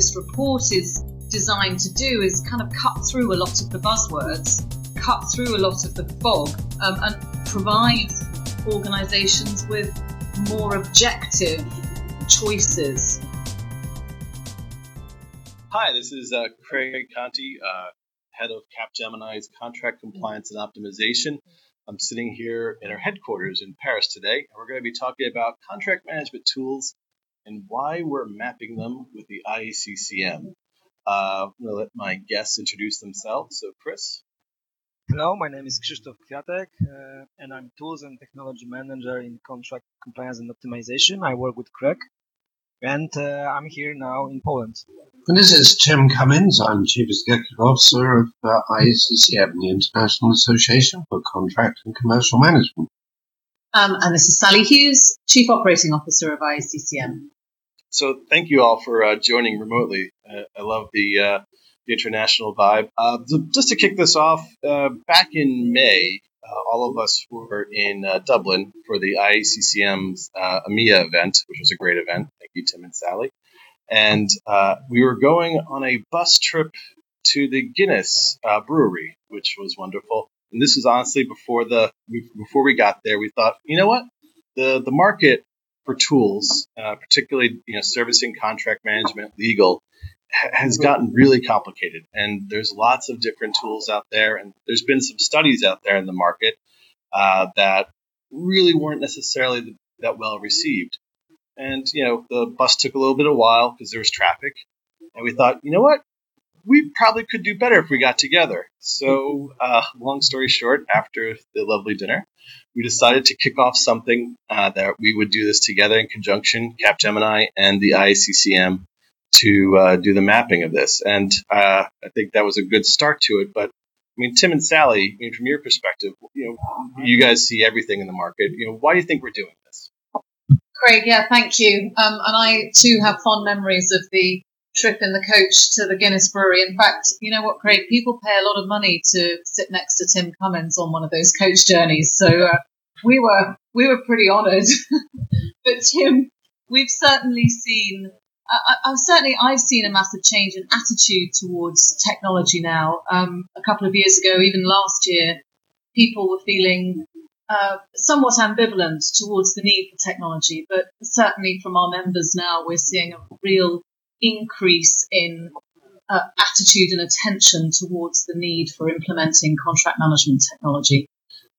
this report is designed to do is kind of cut through a lot of the buzzwords, cut through a lot of the fog, um, and provide organisations with more objective choices. Hi, this is uh, Craig Conti, uh, head of Capgemini's contract compliance and optimization. I'm sitting here in our headquarters in Paris today, and we're going to be talking about contract management tools and why we're mapping them with the IACCM. Uh, I'm going to let my guests introduce themselves. So, Chris. Hello, my name is Krzysztof Kwiatek, uh, and I'm Tools and Technology Manager in Contract Compliance and Optimization. I work with Craig, and uh, I'm here now in Poland. And this is Tim Cummins. I'm Chief Executive Officer of uh, IACCM, the International Association for Contract and Commercial Management. Um, and this is Sally Hughes, Chief Operating Officer of IACCM. So thank you all for uh, joining remotely. Uh, I love the, uh, the international vibe. Uh, just to kick this off, uh, back in May, uh, all of us were in Dublin for the IACCM's EMEA event, which was a great event. Thank you, Tim and Sally. And we were going on a bus trip to the Guinness brewery, which was wonderful. And this was honestly before the before we got there. We thought, you know what, the the market for tools, uh, particularly you know servicing, contract management, legal, ha- has gotten really complicated. And there's lots of different tools out there, and there's been some studies out there in the market uh, that really weren't necessarily the, that well received. And you know the bus took a little bit of while because there was traffic, and we thought, you know what, we probably could do better if we got together. So, uh, long story short, after the lovely dinner, we decided to kick off something uh, that we would do this together in conjunction, Capgemini and the IACCM, to uh, do the mapping of this. And uh, I think that was a good start to it. But I mean, Tim and Sally, I mean, from your perspective, you know, you guys see everything in the market. You know, why do you think we're doing this? Craig, yeah, thank you. Um, and I too have fond memories of the trip in the coach to the Guinness Brewery. In fact, you know what, Craig? People pay a lot of money to sit next to Tim Cummins on one of those coach journeys. So uh, we were we were pretty honoured. but Tim, we've certainly seen. I, I, certainly, I've seen a massive change in attitude towards technology now. Um, a couple of years ago, even last year, people were feeling uh, somewhat ambivalent towards the need for technology, but certainly from our members now, we're seeing a real increase in uh, attitude and attention towards the need for implementing contract management technology?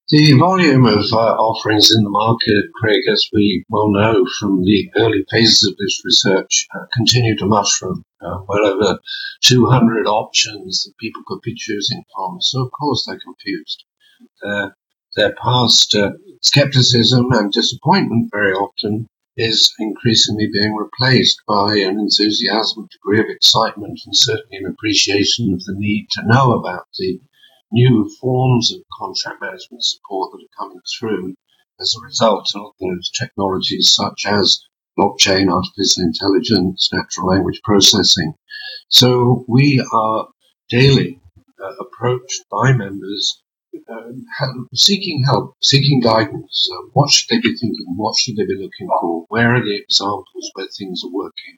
The volume of uh, offerings in the market, Craig, as we well know from the early phases of this research, uh, continue to mushroom. Uh, well over 200 options that people could be choosing from. So, of course, they're confused. their past uh, skepticism and disappointment very often is increasingly being replaced by an enthusiasm, a degree of excitement, and certainly an appreciation of the need to know about the new forms of contract management support that are coming through as a result of those technologies such as blockchain, artificial intelligence, natural language processing. So we are daily uh, approached by members seeking help, seeking guidance. Uh, what should they be thinking? What should they be looking for? Where are the examples where things are working?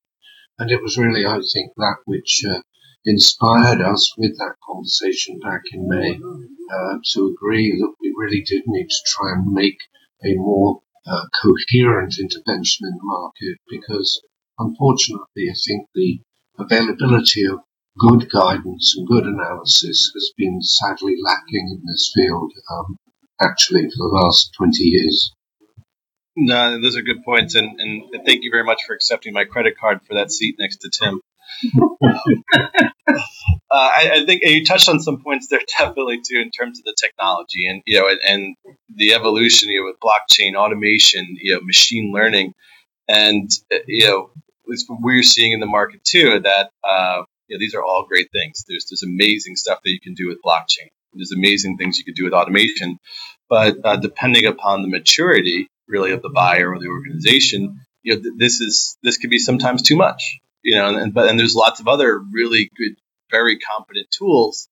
And it was really, I think, that which uh, inspired us with that conversation back in May uh, to agree that we really did need to try and make a more uh, coherent intervention in the market because, unfortunately, I think the availability of good guidance and good analysis has been sadly lacking in this field, um, actually, for the last 20 years. No, those are good points, and, and thank you very much for accepting my credit card for that seat next to Tim. uh, I, I, think you touched on some points there definitely too in terms of the technology and you know and, and the evolution you know with blockchain automation you know machine learning and uh, you know at least what we're seeing in the market too that uh, know, these are all great things. There's there's amazing stuff that you can do with blockchain. There's amazing things you can do with automation, but uh, depending upon the maturity, really, of the buyer or the organization, you know, th- this is this could be sometimes too much. You know, and but and there's lots of other really good, very competent tools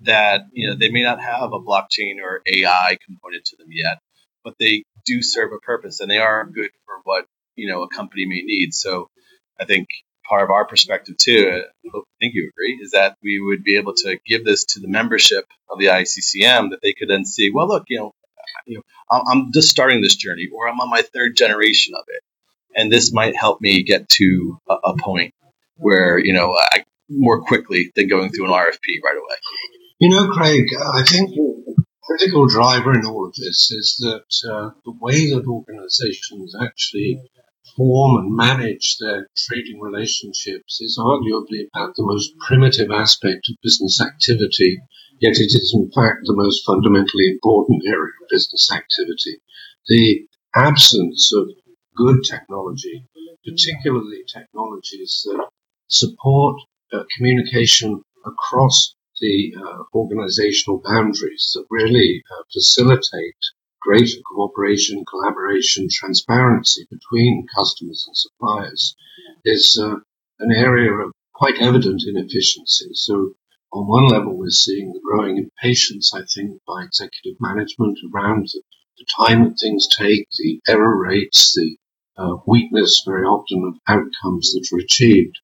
that you know they may not have a blockchain or AI component to them yet, but they do serve a purpose and they are good for what you know a company may need. So I think part of our perspective too, I think you agree, is that we would be able to give this to the membership of the ICCM that they could then see, well, look, you know, you know, I'm just starting this journey, or I'm on my third generation of it, and this might help me get to a, a point where you know I more quickly than going through an RFP right away. You know, Craig, I think the critical driver in all of this is that uh, the way that organizations actually form and manage their trading relationships is arguably about the most primitive aspect of business activity, yet it is in fact the most fundamentally important area of business activity. The absence of good technology, particularly technologies that support uh, communication across the uh, organizational boundaries that really uh, facilitate greater cooperation, collaboration, transparency between customers and suppliers is uh, an area of quite evident inefficiency. So on one level, we're seeing the growing impatience, I think, by executive management around the, the time that things take, the error rates, the uh, weakness very often of outcomes that are achieved.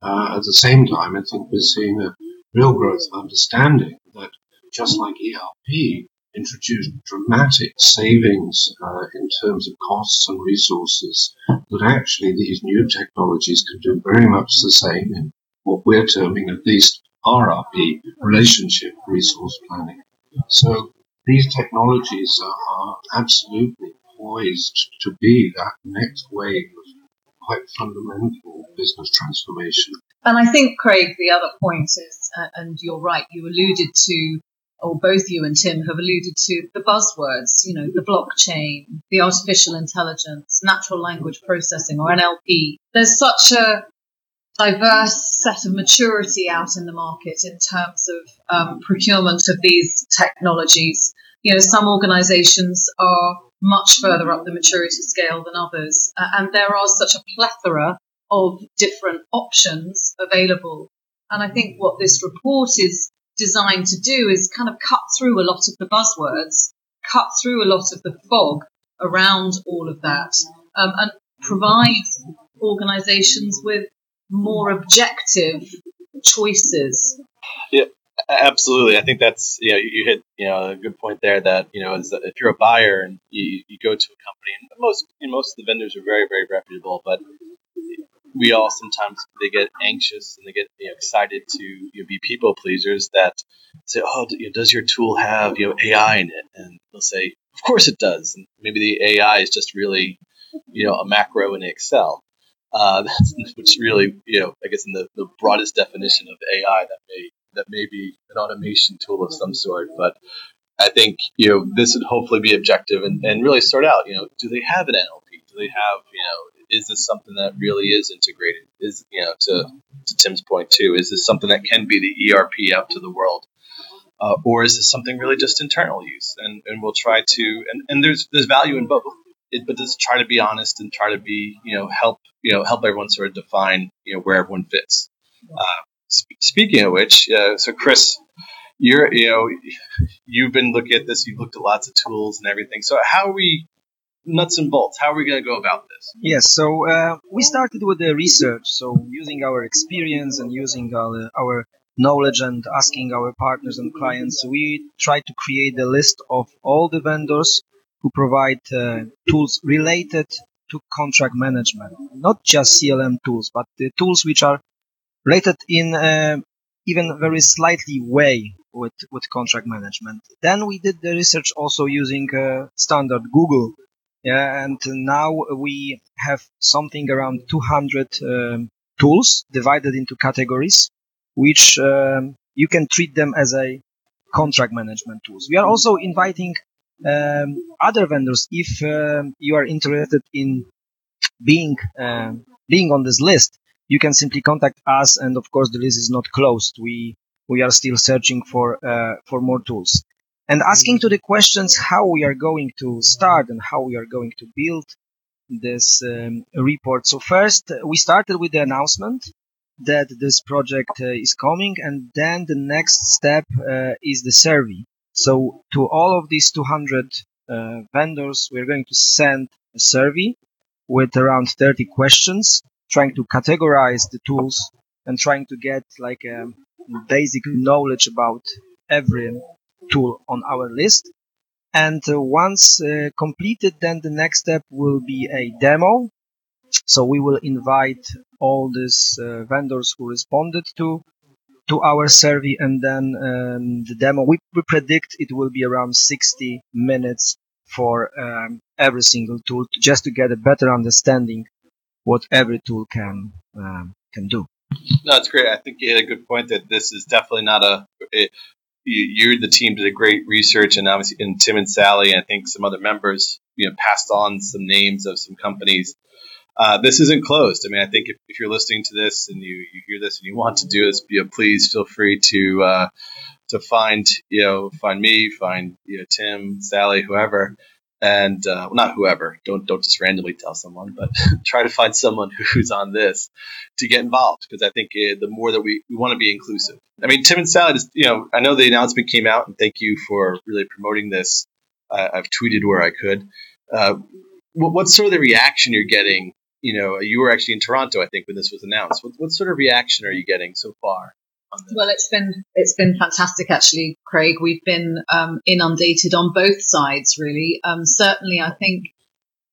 Uh, at the same time, I think we're seeing a real growth of understanding that just like ERP, introduced dramatic savings uh, in terms of costs and resources, that actually these new technologies can do very much the same in what we're terming at least RRP, relationship resource planning. So these technologies are, are absolutely poised to be that next wave of quite fundamental business transformation. And I think, Craig, the other point is, uh, and you're right, you alluded to or both you and Tim have alluded to the buzzwords, you know, the blockchain, the artificial intelligence, natural language processing or NLP. There's such a diverse set of maturity out in the market in terms of um, procurement of these technologies. You know, some organizations are much further up the maturity scale than others, uh, and there are such a plethora of different options available. And I think what this report is designed to do is kind of cut through a lot of the buzzwords, cut through a lot of the fog around all of that, um, and provide organizations with more objective choices. Yeah, absolutely. I think that's you know you hit you know a good point there. That you know is that if you're a buyer and you, you go to a company, and most you know, most of the vendors are very very reputable, but we all sometimes they get anxious and they get you know, excited to you know, be people pleasers that say, "Oh, you know, does your tool have you know AI in it?" And they'll say, "Of course it does." And maybe the AI is just really you know a macro in Excel. Uh, which really you know I guess in the, the broadest definition of AI that may that may be an automation tool of some sort, but I think you know this would hopefully be objective and, and really sort out you know do they have an NLP? Do they have you know is this something that really is integrated? Is you know to to Tim's point too, is this something that can be the ERP out to the world? Uh, or is this something really just internal use? And and we'll try to and, and there's there's value in both. It, but just try to be honest and try to be you know help you know help everyone sort of define you know where everyone fits. Uh, sp- speaking of which, uh, so Chris, you're you know you've been looking at this. You've looked at lots of tools and everything. So how are we nuts and bolts. How are we going to go about this? Yes, so uh, we started with the research. So using our experience and using our, our knowledge and asking our partners and clients, we try to create a list of all the vendors who provide uh, tools related to contract management, not just CLM tools, but the tools which are related in uh, even very slightly way with, with contract management. Then we did the research also using uh, standard Google yeah, and now we have something around 200 um, tools divided into categories, which um, you can treat them as a contract management tools. We are also inviting um, other vendors if um, you are interested in being um, being on this list. You can simply contact us, and of course, the list is not closed. We we are still searching for uh, for more tools and asking to the questions how we are going to start and how we are going to build this um, report. So first, we started with the announcement that this project uh, is coming, and then the next step uh, is the survey. So to all of these 200 uh, vendors, we're going to send a survey with around 30 questions trying to categorize the tools and trying to get like a basic knowledge about every tool on our list. And uh, once uh, completed, then the next step will be a demo. So we will invite all these uh, vendors who responded to to our survey, and then um, the demo. We, we predict it will be around 60 minutes for um, every single tool, to, just to get a better understanding what every tool can um, can do. No, it's great. I think you had a good point that this is definitely not a. It, you, the team, did a great research, and obviously, and Tim and Sally, and I think some other members, you know, passed on some names of some companies. Uh, this isn't closed. I mean, I think if, if, you're listening to this and you, you hear this and you want to do this, you know, please feel free to uh, to find you know find me, find you know Tim, Sally, whoever, and uh, not whoever. Don't don't just randomly tell someone, but try to find someone who's on this to get involved because I think uh, the more that we, we want to be inclusive. I mean, Tim and Sally, just, you know, I know the announcement came out, and thank you for really promoting this. I've tweeted where I could. Uh, what, what's sort of the reaction you're getting? You know, you were actually in Toronto, I think, when this was announced. What, what sort of reaction are you getting so far? Well, it's been it's been fantastic actually, Craig. We've been um, inundated on both sides, really. Um, certainly, I think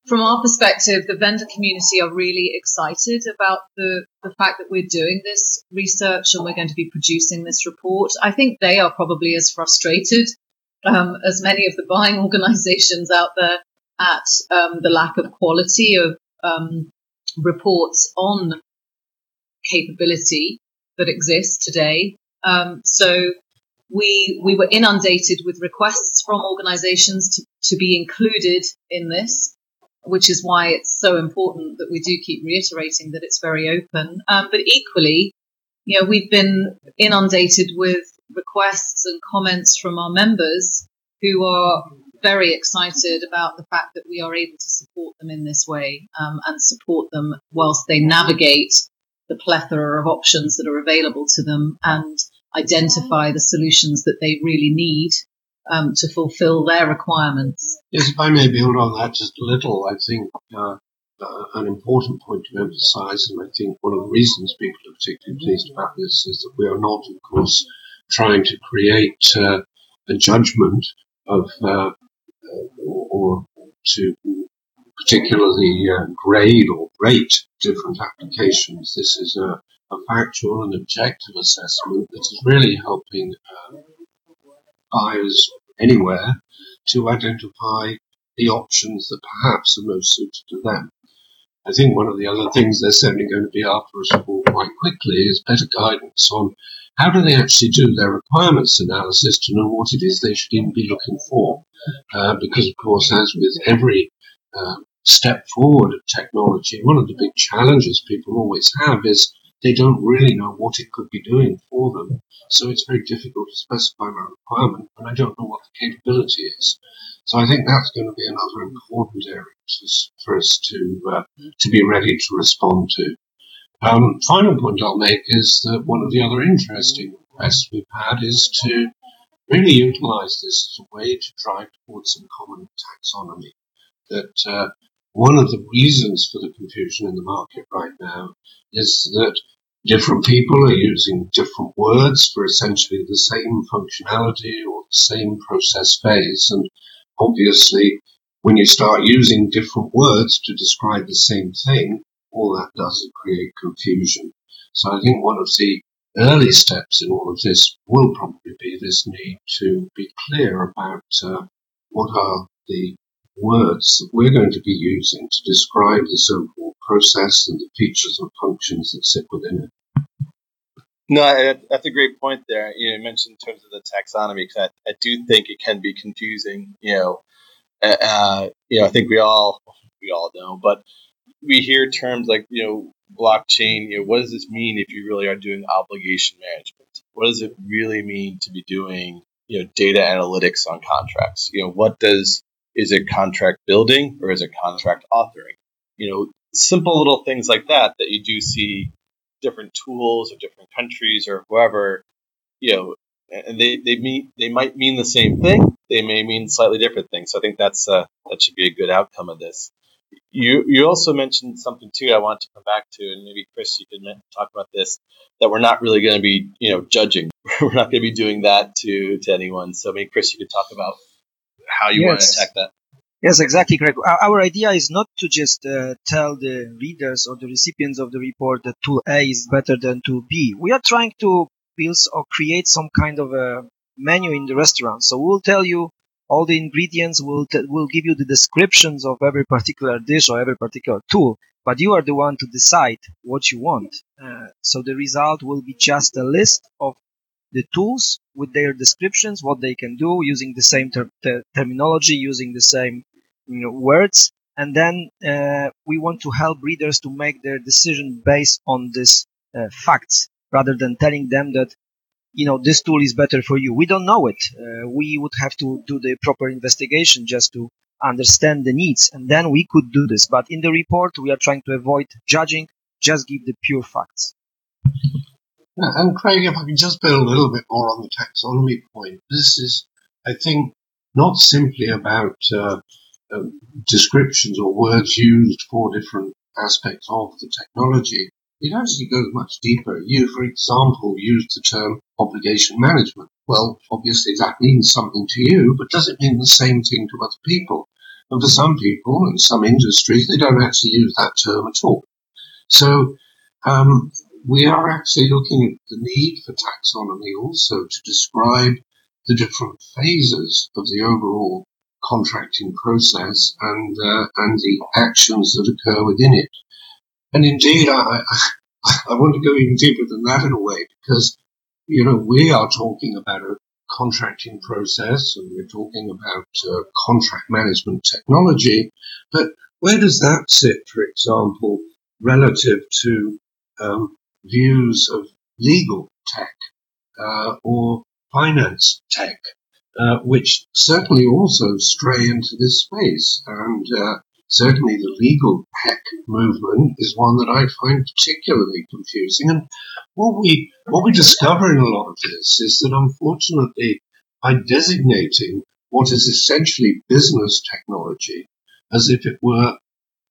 from our perspective, the vendor community are really excited about the the fact that we're doing this research and we're going to be producing this report. I think they are probably as frustrated um, as many of the buying organisations out there at um, the lack of quality of um, reports on capability that exist today. Um, so we we were inundated with requests from organisations to, to be included in this, which is why it's so important that we do keep reiterating that it's very open. Um, but equally, you know, we've been inundated with requests and comments from our members who are very excited about the fact that we are able to support them in this way um, and support them whilst they navigate the plethora of options that are available to them and identify the solutions that they really need um, to fulfill their requirements. Yes, if I may build on that just a little, I think uh, uh, an important point to emphasize, and I think one of the reasons people are particularly pleased about this is that we are not, of course, trying to create uh, a judgment of uh, or, or to particularly uh, grade or rate different applications. This is a, a, factual and objective assessment that is really helping uh, buyers anywhere to identify the options that perhaps are most suited to them. I think one of the other things they're certainly going to be after us for quite quickly is better guidance on how do they actually do their requirements analysis to know what it is they should even be looking for. Uh, because, of course, as with every uh, step forward of technology, one of the big challenges people always have is they don't really know what it could be doing for them. So it's very difficult to specify my requirement when I don't know what the capability is. So I think that's going to be another important area to, for us to uh, to be ready to respond to. Um, final point I'll make is that one of the other interesting requests we've had is to really utilize this as a way to drive towards some common taxonomy. That uh, one of the reasons for the confusion in the market right now is that different people are using different words for essentially the same functionality or the same process phase. And obviously, when you start using different words to describe the same thing, all that does is create confusion. So I think one of the early steps in all of this will probably be this need to be clear about uh, what are the words that we're going to be using to describe this overall process and the features and functions that sit within it. No, that's a great point there. You, know, you mentioned in terms of the taxonomy, because I, I, do think it can be confusing. You know, uh, uh, you know, I think we all we all know, but we hear terms like you know blockchain. You know, what does this mean if you really are doing obligation management? What does it really mean to be doing you know data analytics on contracts? You know, what does is it contract building or is it contract authoring? You know, simple little things like that that you do see different tools or different countries or whoever, you know, and they, they mean they might mean the same thing. They may mean slightly different things. So I think that's uh, that should be a good outcome of this. You you also mentioned something too. I want to come back to, and maybe Chris, you could talk about this. That we're not really going to be, you know, judging. we're not going to be doing that to to anyone. So maybe Chris, you could talk about how you yes. want to attack that. Yes, exactly, Greg. Our idea is not to just uh, tell the readers or the recipients of the report that tool A is better than tool B. We are trying to build or create some kind of a menu in the restaurant. So we'll tell you all the ingredients, we'll, t- we'll give you the descriptions of every particular dish or every particular tool, but you are the one to decide what you want. Uh, so the result will be just a list of the tools with their descriptions, what they can do using the same ter- ter- terminology, using the same you know, words. And then uh, we want to help readers to make their decision based on these uh, facts rather than telling them that you know this tool is better for you. We don't know it. Uh, we would have to do the proper investigation just to understand the needs, and then we could do this. But in the report, we are trying to avoid judging. Just give the pure facts. And Craig, if I can just build a little bit more on the taxonomy point, this is, I think, not simply about uh, uh, descriptions or words used for different aspects of the technology. It actually goes much deeper. You, for example, used the term obligation management. Well, obviously that means something to you, but does it mean the same thing to other people? And for some people and some industries, they don't actually use that term at all. So um, we are actually looking at the need for taxonomy also to describe the different phases of the overall contracting process and uh, and the actions that occur within it. And indeed, I, I, want to go even deeper than that in a way because you know we are talking about a contracting process and we're talking about uh, contract management technology, but where does that sit, for example, relative to um, views of legal tech uh, or finance tech? uh, which certainly also stray into this space. And uh, certainly the legal tech movement is one that I find particularly confusing. And what we what we discover in a lot of this is that unfortunately, by designating what is essentially business technology as if it were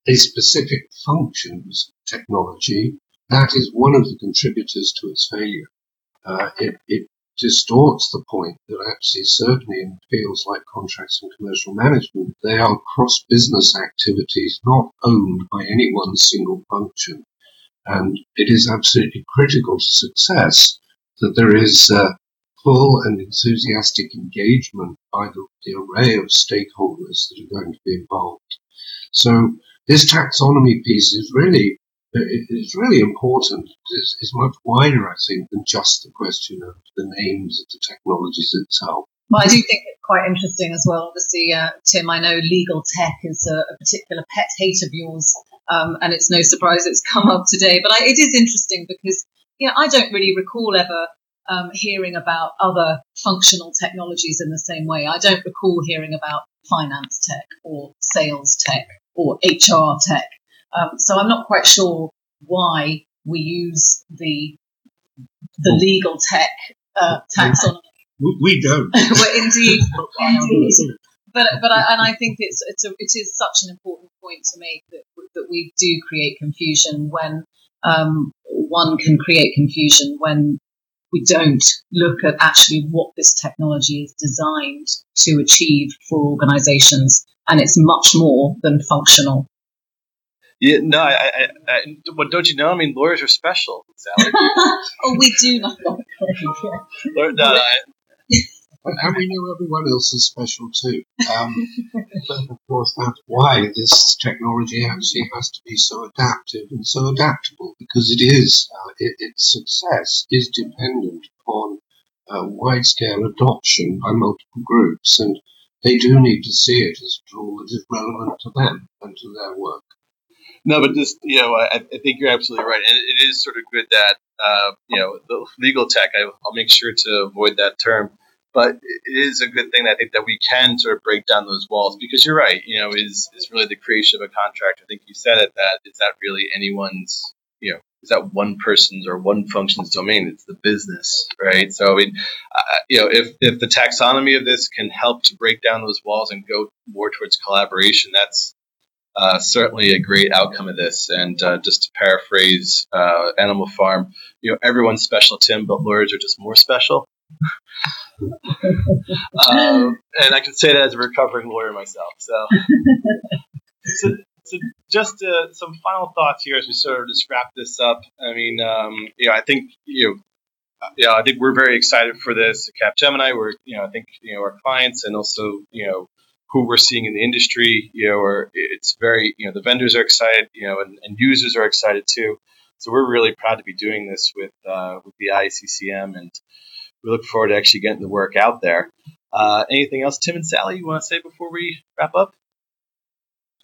a specific functions technology, that is one of the contributors to its failure. Uh, it, it, distorts the point that actually, certainly in fields like contracts and commercial management, they are cross business activities not owned by any one single function. And it is absolutely critical to success that there is uh, full and enthusiastic engagement by the, the array of stakeholders that are going to be involved. So this taxonomy piece is really it's really important. It's, it's, much wider, I think, than just the question of the names of the technologies itself. Well, I do think it's quite interesting as well. Obviously, uh, Tim, I know legal tech is a, a particular pet hate of yours, um, and it's no surprise it's come up today. But I, it is interesting because you know I don't really recall ever um, hearing about other functional technologies in the same way. I don't recall hearing about finance tech or sales tech or HR tech. Um, so I'm not quite sure why we use the the legal tech uh, taxonomy. We don't. well, indeed, indeed. But but I, and I think it's it's a, it is such an important point to make that that we do create confusion when um, one can create confusion when we don't look at actually what this technology is designed to achieve for organizations. And it's much more than functional. Yeah, no, I, I, I, but don't you know? I mean, lawyers are special, Sally. oh, we do know that. no, no, and we know everyone else is special too. Um, but of course, that's why this technology actually has to be so adaptive and so adaptable because it is. Uh, it, its success is dependent upon uh, wide scale adoption by multiple groups, and they do need to see it as a tool that is relevant to them and to their work. No, but just you know, I, I think you're absolutely right, and it is sort of good that uh, you know the legal tech. I, will make sure to avoid that term, but it is a good thing I think that we can sort of break down those walls because you're right. You know, is is really the creation of a contract. I think you said it that is that really anyone's you know is that one person's or one function's domain? It's the business, right? So I mean, uh, you know, if if the taxonomy of this can help to break down those walls and go more towards collaboration, that's uh, certainly a great outcome of this. And uh, just to paraphrase uh, Animal Farm, you know, everyone's special, Tim, but lawyers are just more special. um, and I can say that as a recovering lawyer myself. So, so, so just uh, some final thoughts here as we sort of just wrap this up. I mean, um, you know, I think you know. Yeah, I think we're very excited for this. Capgemini, we're, you know, I think, you know, our clients and also, you know, who we're seeing in the industry, you know, or it's very, you know, the vendors are excited, you know, and, and users are excited too. So we're really proud to be doing this with uh, with the ICCM, and we look forward to actually getting the work out there. Uh, anything else, Tim and Sally, you want to say before we wrap up?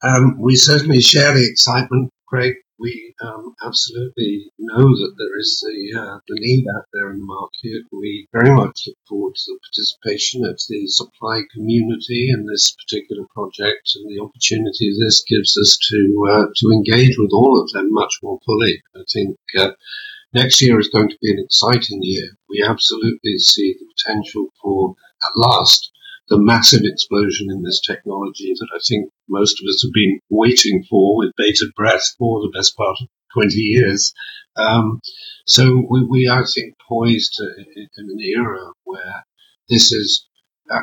Um, we certainly share the excitement, Craig we um, absolutely know that there is the, uh, the need out there in the market. We very much look forward to the participation of the supply community in this particular project and the opportunity this gives us to uh, to engage with all of them much more fully. I think uh, next year is going to be an exciting year. We absolutely see the potential for, at last, the massive explosion in this technology that I think most of us have been waiting for with bated breath for the best part of 20 years. Um, so we, we are, I think, poised in, an era where this is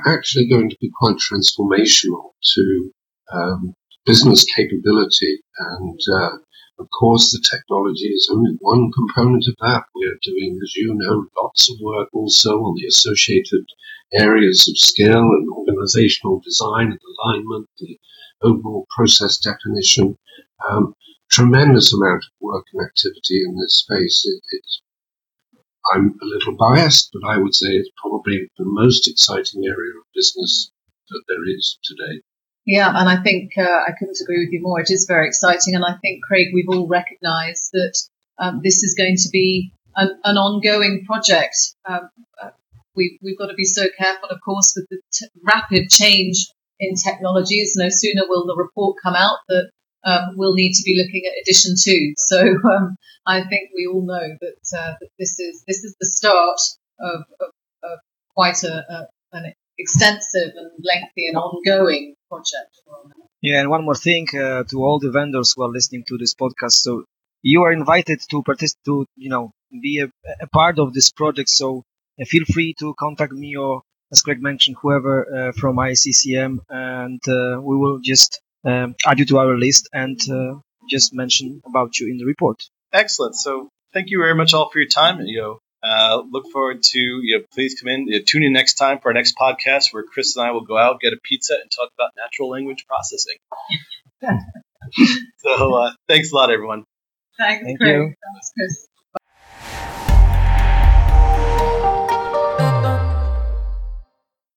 actually going to be quite transformational to um, business capability. And uh, of course, the technology is only one component of that. We are doing, as you know, lots of work also on the associated areas of skill and organizational design and alignment, the overall process definition. Um, tremendous amount of work and activity in this space. It, it's I'm a little biased, but I would say it's probably the most exciting area of business that there is today. Yeah, and I think uh, I couldn't agree with you more. It is very exciting, and I think Craig, we've all recognised that um, this is going to be an, an ongoing project. Um, uh, we, we've got to be so careful, of course, with the t- rapid change in technologies. No sooner will the report come out that um, we'll need to be looking at edition two. So um, I think we all know that, uh, that, this is this is the start of, of, of quite a, a, an extensive and lengthy and ongoing project. Yeah, and one more thing uh, to all the vendors who are listening to this podcast. So you are invited to participate, to you know, be a, a part of this project. So uh, feel free to contact me or, as Craig mentioned, whoever uh, from ICCM, and uh, we will just um, add you to our list and uh, just mention about you in the report. Excellent. So thank you very much all for your time. You know, uh, look forward to you know, please come in, you know, tune in next time for our next podcast where Chris and I will go out, get a pizza, and talk about natural language processing. so uh, thanks a lot, everyone. Thanks, Thank Craig. you. Thanks, Chris.